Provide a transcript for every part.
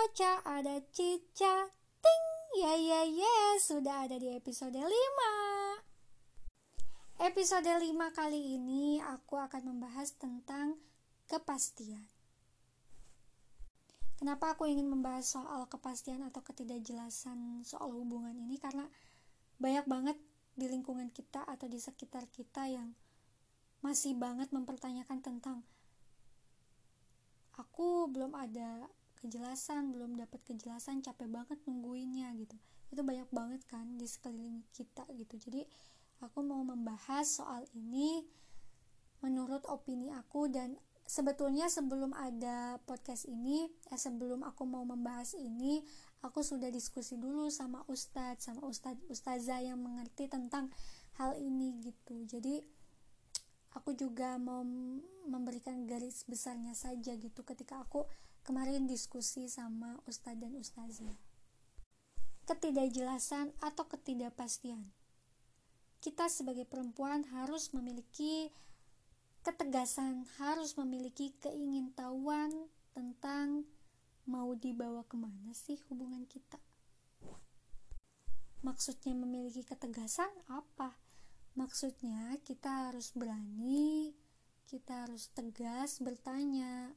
Koca, ada Cica, ting, ya ya ya, sudah ada di episode 5 Episode 5 kali ini aku akan membahas tentang kepastian. Kenapa aku ingin membahas soal kepastian atau ketidakjelasan soal hubungan ini? Karena banyak banget di lingkungan kita atau di sekitar kita yang masih banget mempertanyakan tentang aku belum ada kejelasan belum dapat kejelasan capek banget nungguinnya gitu. Itu banyak banget kan di sekeliling kita gitu. Jadi aku mau membahas soal ini menurut opini aku dan sebetulnya sebelum ada podcast ini eh, sebelum aku mau membahas ini aku sudah diskusi dulu sama ustadz sama ustadz ustazah yang mengerti tentang hal ini gitu. Jadi aku juga mau memberikan garis besarnya saja gitu. Ketika aku kemarin diskusi sama ustadz dan ustazah. Ketidakjelasan atau ketidakpastian? Kita sebagai perempuan harus memiliki ketegasan harus memiliki keingintahuan tentang mau dibawa ke mana sih hubungan kita. Maksudnya memiliki ketegasan apa? Maksudnya kita harus berani kita harus tegas bertanya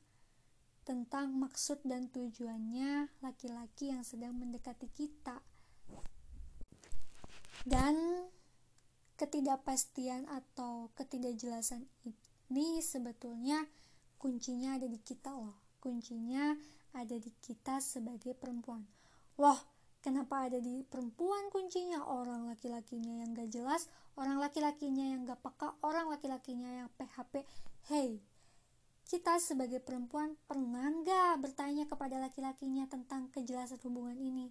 tentang maksud dan tujuannya laki-laki yang sedang mendekati kita. Dan ketidakpastian atau ketidakjelasan ini sebetulnya kuncinya ada di kita loh. Kuncinya ada di kita sebagai perempuan. Loh, kenapa ada di perempuan kuncinya? Orang laki-lakinya yang gak jelas, orang laki-lakinya yang gak peka, orang laki-lakinya yang PHP. Hey, kita sebagai perempuan pernah nggak bertanya kepada laki-lakinya tentang kejelasan hubungan ini?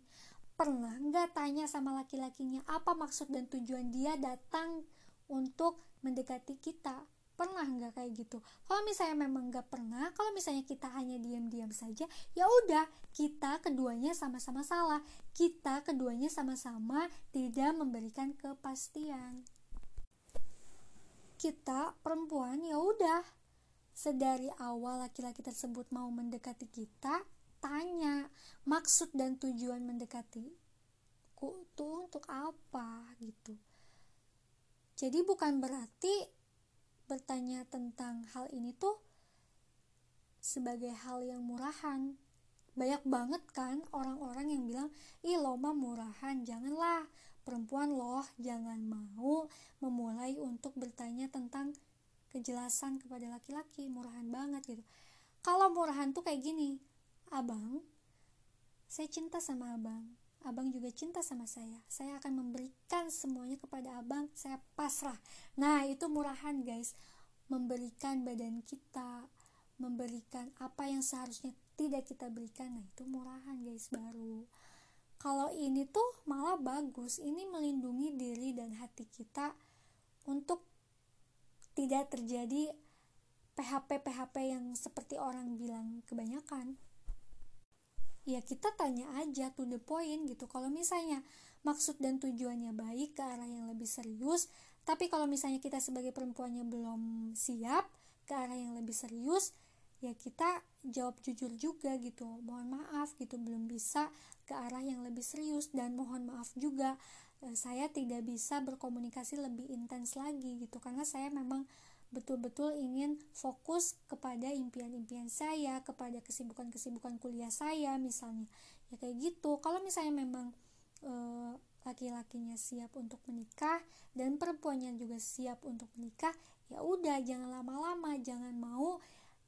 Pernah nggak tanya sama laki-lakinya apa maksud dan tujuan dia datang untuk mendekati kita? Pernah nggak kayak gitu? Kalau misalnya memang nggak pernah, kalau misalnya kita hanya diam-diam saja, ya udah kita keduanya sama-sama salah. Kita keduanya sama-sama tidak memberikan kepastian. Kita perempuan ya udah sedari awal laki-laki tersebut mau mendekati kita, tanya maksud dan tujuan mendekati ku tuh untuk apa gitu. Jadi bukan berarti bertanya tentang hal ini tuh sebagai hal yang murahan. Banyak banget kan orang-orang yang bilang, ih lo mah murahan, janganlah perempuan loh jangan mau memulai untuk bertanya tentang kejelasan kepada laki-laki murahan banget gitu. Kalau murahan tuh kayak gini abang saya cinta sama abang. Abang juga cinta sama saya. Saya akan memberikan semuanya kepada abang. Saya pasrah. Nah itu murahan guys. Memberikan badan kita memberikan apa yang seharusnya tidak kita berikan. Nah itu murahan guys baru. Kalau ini tuh malah bagus. Ini melindungi diri dan hati kita untuk tidak terjadi PHP-PHP yang seperti orang bilang kebanyakan. Ya kita tanya aja to the point gitu. Kalau misalnya maksud dan tujuannya baik ke arah yang lebih serius tapi kalau misalnya kita sebagai perempuannya belum siap ke arah yang lebih serius ya kita jawab jujur juga gitu. Mohon maaf gitu belum bisa ke arah yang lebih serius. Dan mohon maaf juga saya tidak bisa berkomunikasi lebih intens lagi gitu karena saya memang betul-betul ingin fokus kepada impian-impian saya kepada kesibukan-kesibukan kuliah saya misalnya. Ya kayak gitu. Kalau misalnya memang e, laki-lakinya siap untuk menikah dan perempuannya juga siap untuk menikah ya udah jangan lama-lama jangan mau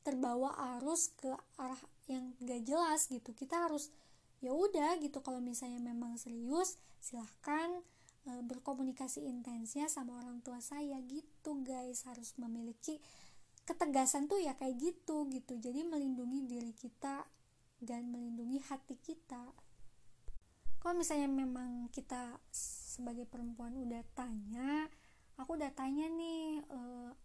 terbawa arus ke arah yang gak jelas gitu. Kita harus ya udah gitu. Kalau misalnya memang serius silahkan e, berkomunikasi intensnya sama orang tua saya gitu guys. Harus memiliki ketegasan tuh ya kayak gitu gitu. Jadi melindungi diri kita dan melindungi hati kita. Kalau misalnya memang kita sebagai perempuan udah tanya aku udah tanya nih e,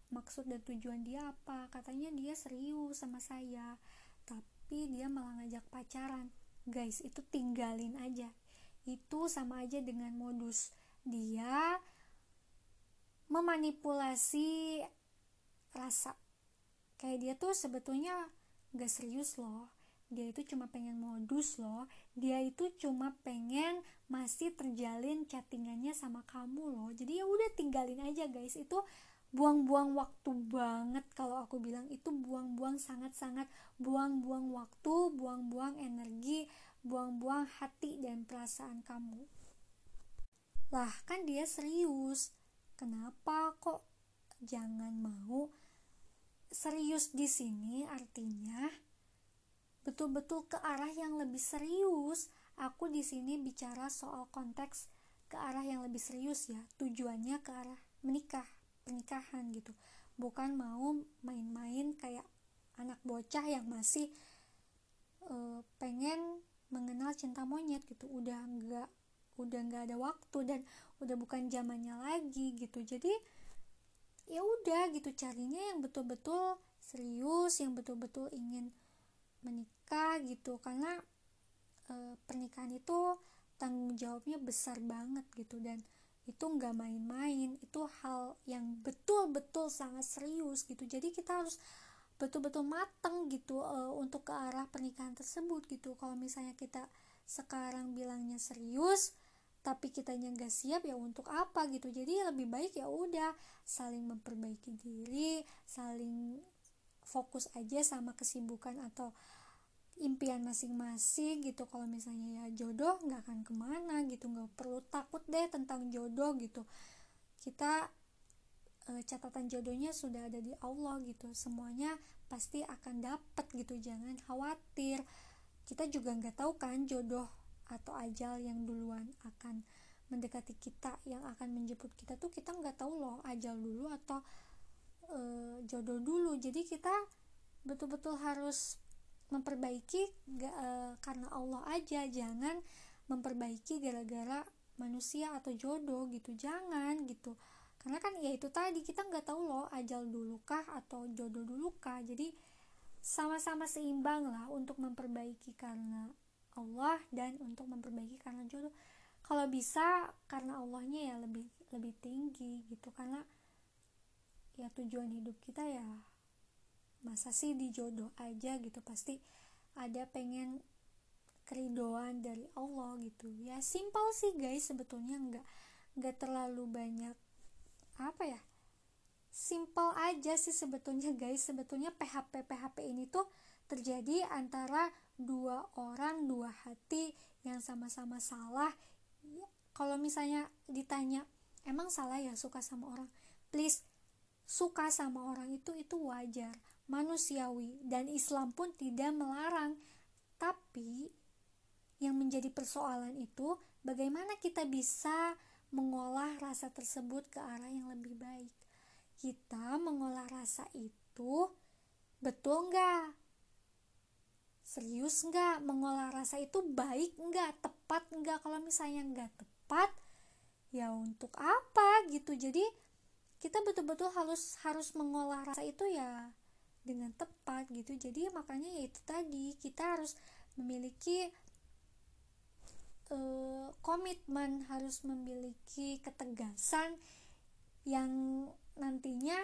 maksud dan tujuan dia apa? Katanya dia serius sama saya tapi dia malah ngajak pacaran guys itu tinggalin aja. Itu sama aja dengan modus. Dia memanipulasi rasa. Kayak dia tuh sebetulnya gak serius loh. Dia itu cuma pengen modus loh. Dia itu cuma pengen masih terjalin chattingannya sama kamu loh. Jadi ya udah tinggalin aja guys. Itu buang-buang waktu banget kalau aku bilang itu buang-buang sangat-sangat. Buang-buang waktu buang-buang energi buang-buang hati dan perasaan kamu. Lah kan dia serius. Kenapa kok jangan mau? Serius di sini artinya betul-betul ke arah yang lebih serius. Aku di sini bicara soal konteks ke arah yang lebih serius ya. Tujuannya ke arah menikah, pernikahan gitu. Bukan mau main-main kayak anak bocah yang masih uh, pengen mengenal cinta monyet gitu. Udah nggak udah nggak ada waktu dan udah bukan zamannya lagi gitu. Jadi ya udah gitu carinya yang betul-betul serius, yang betul-betul ingin menikah gitu karena e, pernikahan itu tanggung jawabnya besar banget gitu dan itu nggak main-main itu hal yang betul-betul sangat serius gitu. Jadi kita harus betul-betul mateng gitu e, untuk ke arah pernikahan tersebut gitu. Kalau misalnya kita sekarang bilangnya serius tapi kitanya nggak siap ya untuk apa gitu. Jadi lebih baik ya udah saling memperbaiki diri saling fokus aja sama kesibukan atau impian masing-masing gitu. Kalau misalnya ya jodoh nggak akan ke mana gitu. Nggak perlu takut deh tentang jodoh gitu. Kita e, catatan jodohnya sudah ada di Allah gitu. Semuanya pasti akan dapat gitu. Jangan khawatir. Kita juga nggak tahu kan jodoh atau ajal yang duluan akan mendekati kita yang akan menjemput kita tuh kita nggak tahu loh ajal dulu atau e, jodoh dulu. Jadi kita betul-betul harus memperbaiki gak, e, karena Allah aja jangan memperbaiki gara-gara manusia atau jodoh gitu jangan gitu. Karena kan ya itu tadi kita nggak tahu loh ajal dulu kah atau jodoh dulu kah jadi sama-sama seimbang lah untuk memperbaiki karena Allah dan untuk memperbaiki karena jodoh. Kalau bisa karena Allahnya ya lebih lebih tinggi gitu. Karena ya tujuan hidup kita ya masa sih di jodoh aja gitu? Pasti ada pengen keridoan dari Allah gitu. Ya simpel sih guys. Sebetulnya nggak nggak terlalu banyak apa ya simpel aja sih sebetulnya guys. Sebetulnya PHP PHP ini tuh terjadi antara dua orang dua hati yang sama-sama salah. Kalau misalnya ditanya emang salah ya suka sama orang? Please suka sama orang itu itu wajar manusiawi dan Islam pun tidak melarang. Tapi yang menjadi persoalan itu bagaimana kita bisa mengolah rasa tersebut ke arah yang lebih baik? Kita mengolah rasa itu betul nggak? Serius nggak? Mengolah rasa itu baik nggak? Tepat nggak? Kalau misalnya nggak tepat ya untuk apa gitu? Jadi kita betul-betul harus harus mengolah rasa itu ya dengan tepat gitu. Jadi makanya ya itu tadi kita harus memiliki uh, komitmen harus memiliki ketegasan yang nantinya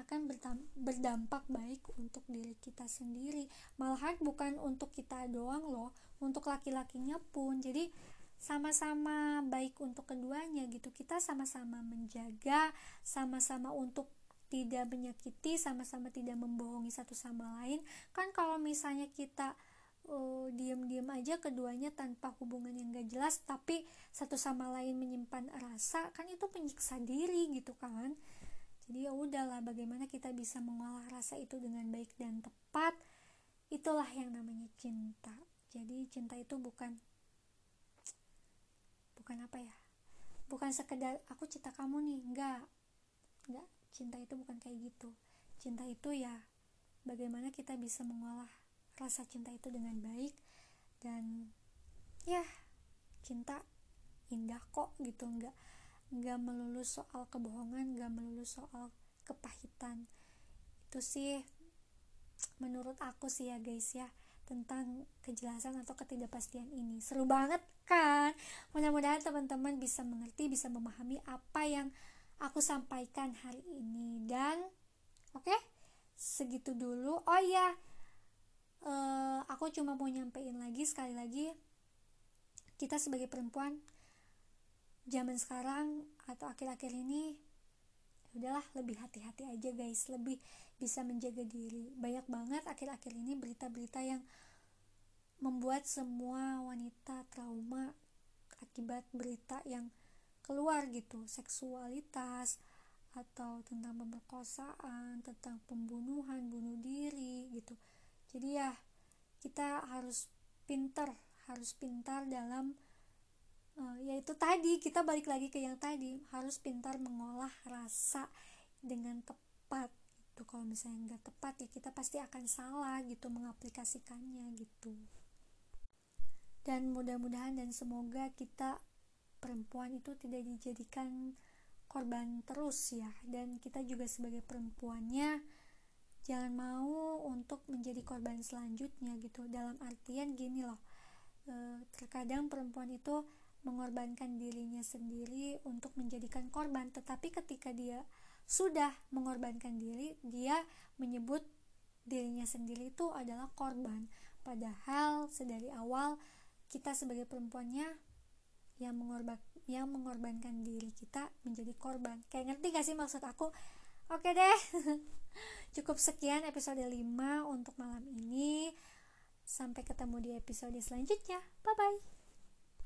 akan berdampak baik untuk diri kita sendiri. Malahan bukan untuk kita doang loh untuk laki-lakinya pun. Jadi sama-sama baik untuk keduanya gitu. Kita sama-sama menjaga sama-sama untuk tidak menyakiti sama-sama tidak membohongi satu sama lain kan kalau misalnya kita uh, diam-diam aja keduanya tanpa hubungan yang gak jelas tapi satu sama lain menyimpan rasa kan itu penyiksa diri gitu kan. Jadi ya udahlah bagaimana kita bisa mengolah rasa itu dengan baik dan tepat itulah yang namanya cinta. Jadi cinta itu bukan bukan apa ya bukan sekedar aku cinta kamu nih. Enggak enggak cinta itu bukan kayak gitu. Cinta itu ya bagaimana kita bisa mengolah rasa cinta itu dengan baik dan ya cinta indah kok gitu. Enggak enggak melulu soal kebohongan enggak melulu soal kepahitan. Itu sih menurut aku sih ya guys ya tentang kejelasan atau ketidakpastian ini. Seru banget kan? Mudah-mudahan teman-teman bisa mengerti bisa memahami apa yang aku sampaikan hari ini. Dan oke okay, segitu dulu. Oh ya uh, aku cuma mau nyampein lagi sekali lagi kita sebagai perempuan zaman sekarang atau akhir-akhir ini udahlah lebih hati-hati aja guys. Lebih bisa menjaga diri. Banyak banget akhir-akhir ini berita-berita yang membuat semua wanita trauma akibat berita yang keluar gitu. Seksualitas atau tentang pemerkosaan tentang pembunuhan bunuh diri gitu. Jadi ya kita harus pintar harus pintar dalam uh, yaitu tadi kita balik lagi ke yang tadi harus pintar mengolah rasa dengan tepat gitu. Kalau misalnya nggak tepat ya kita pasti akan salah gitu mengaplikasikannya gitu. Dan mudah-mudahan dan semoga kita perempuan itu tidak dijadikan korban terus ya. Dan kita juga sebagai perempuannya jangan mau untuk menjadi korban selanjutnya gitu. Dalam artian gini loh e, terkadang perempuan itu mengorbankan dirinya sendiri untuk menjadikan korban. Tetapi ketika dia sudah mengorbankan diri dia menyebut dirinya sendiri itu adalah korban. Padahal sedari awal kita sebagai perempuannya yang mengorban yang mengorbankan diri kita menjadi korban. Kayak ngerti gak sih maksud aku? Oke deh. Cukup sekian episode 5 untuk malam ini. Sampai ketemu di episode selanjutnya. Bye bye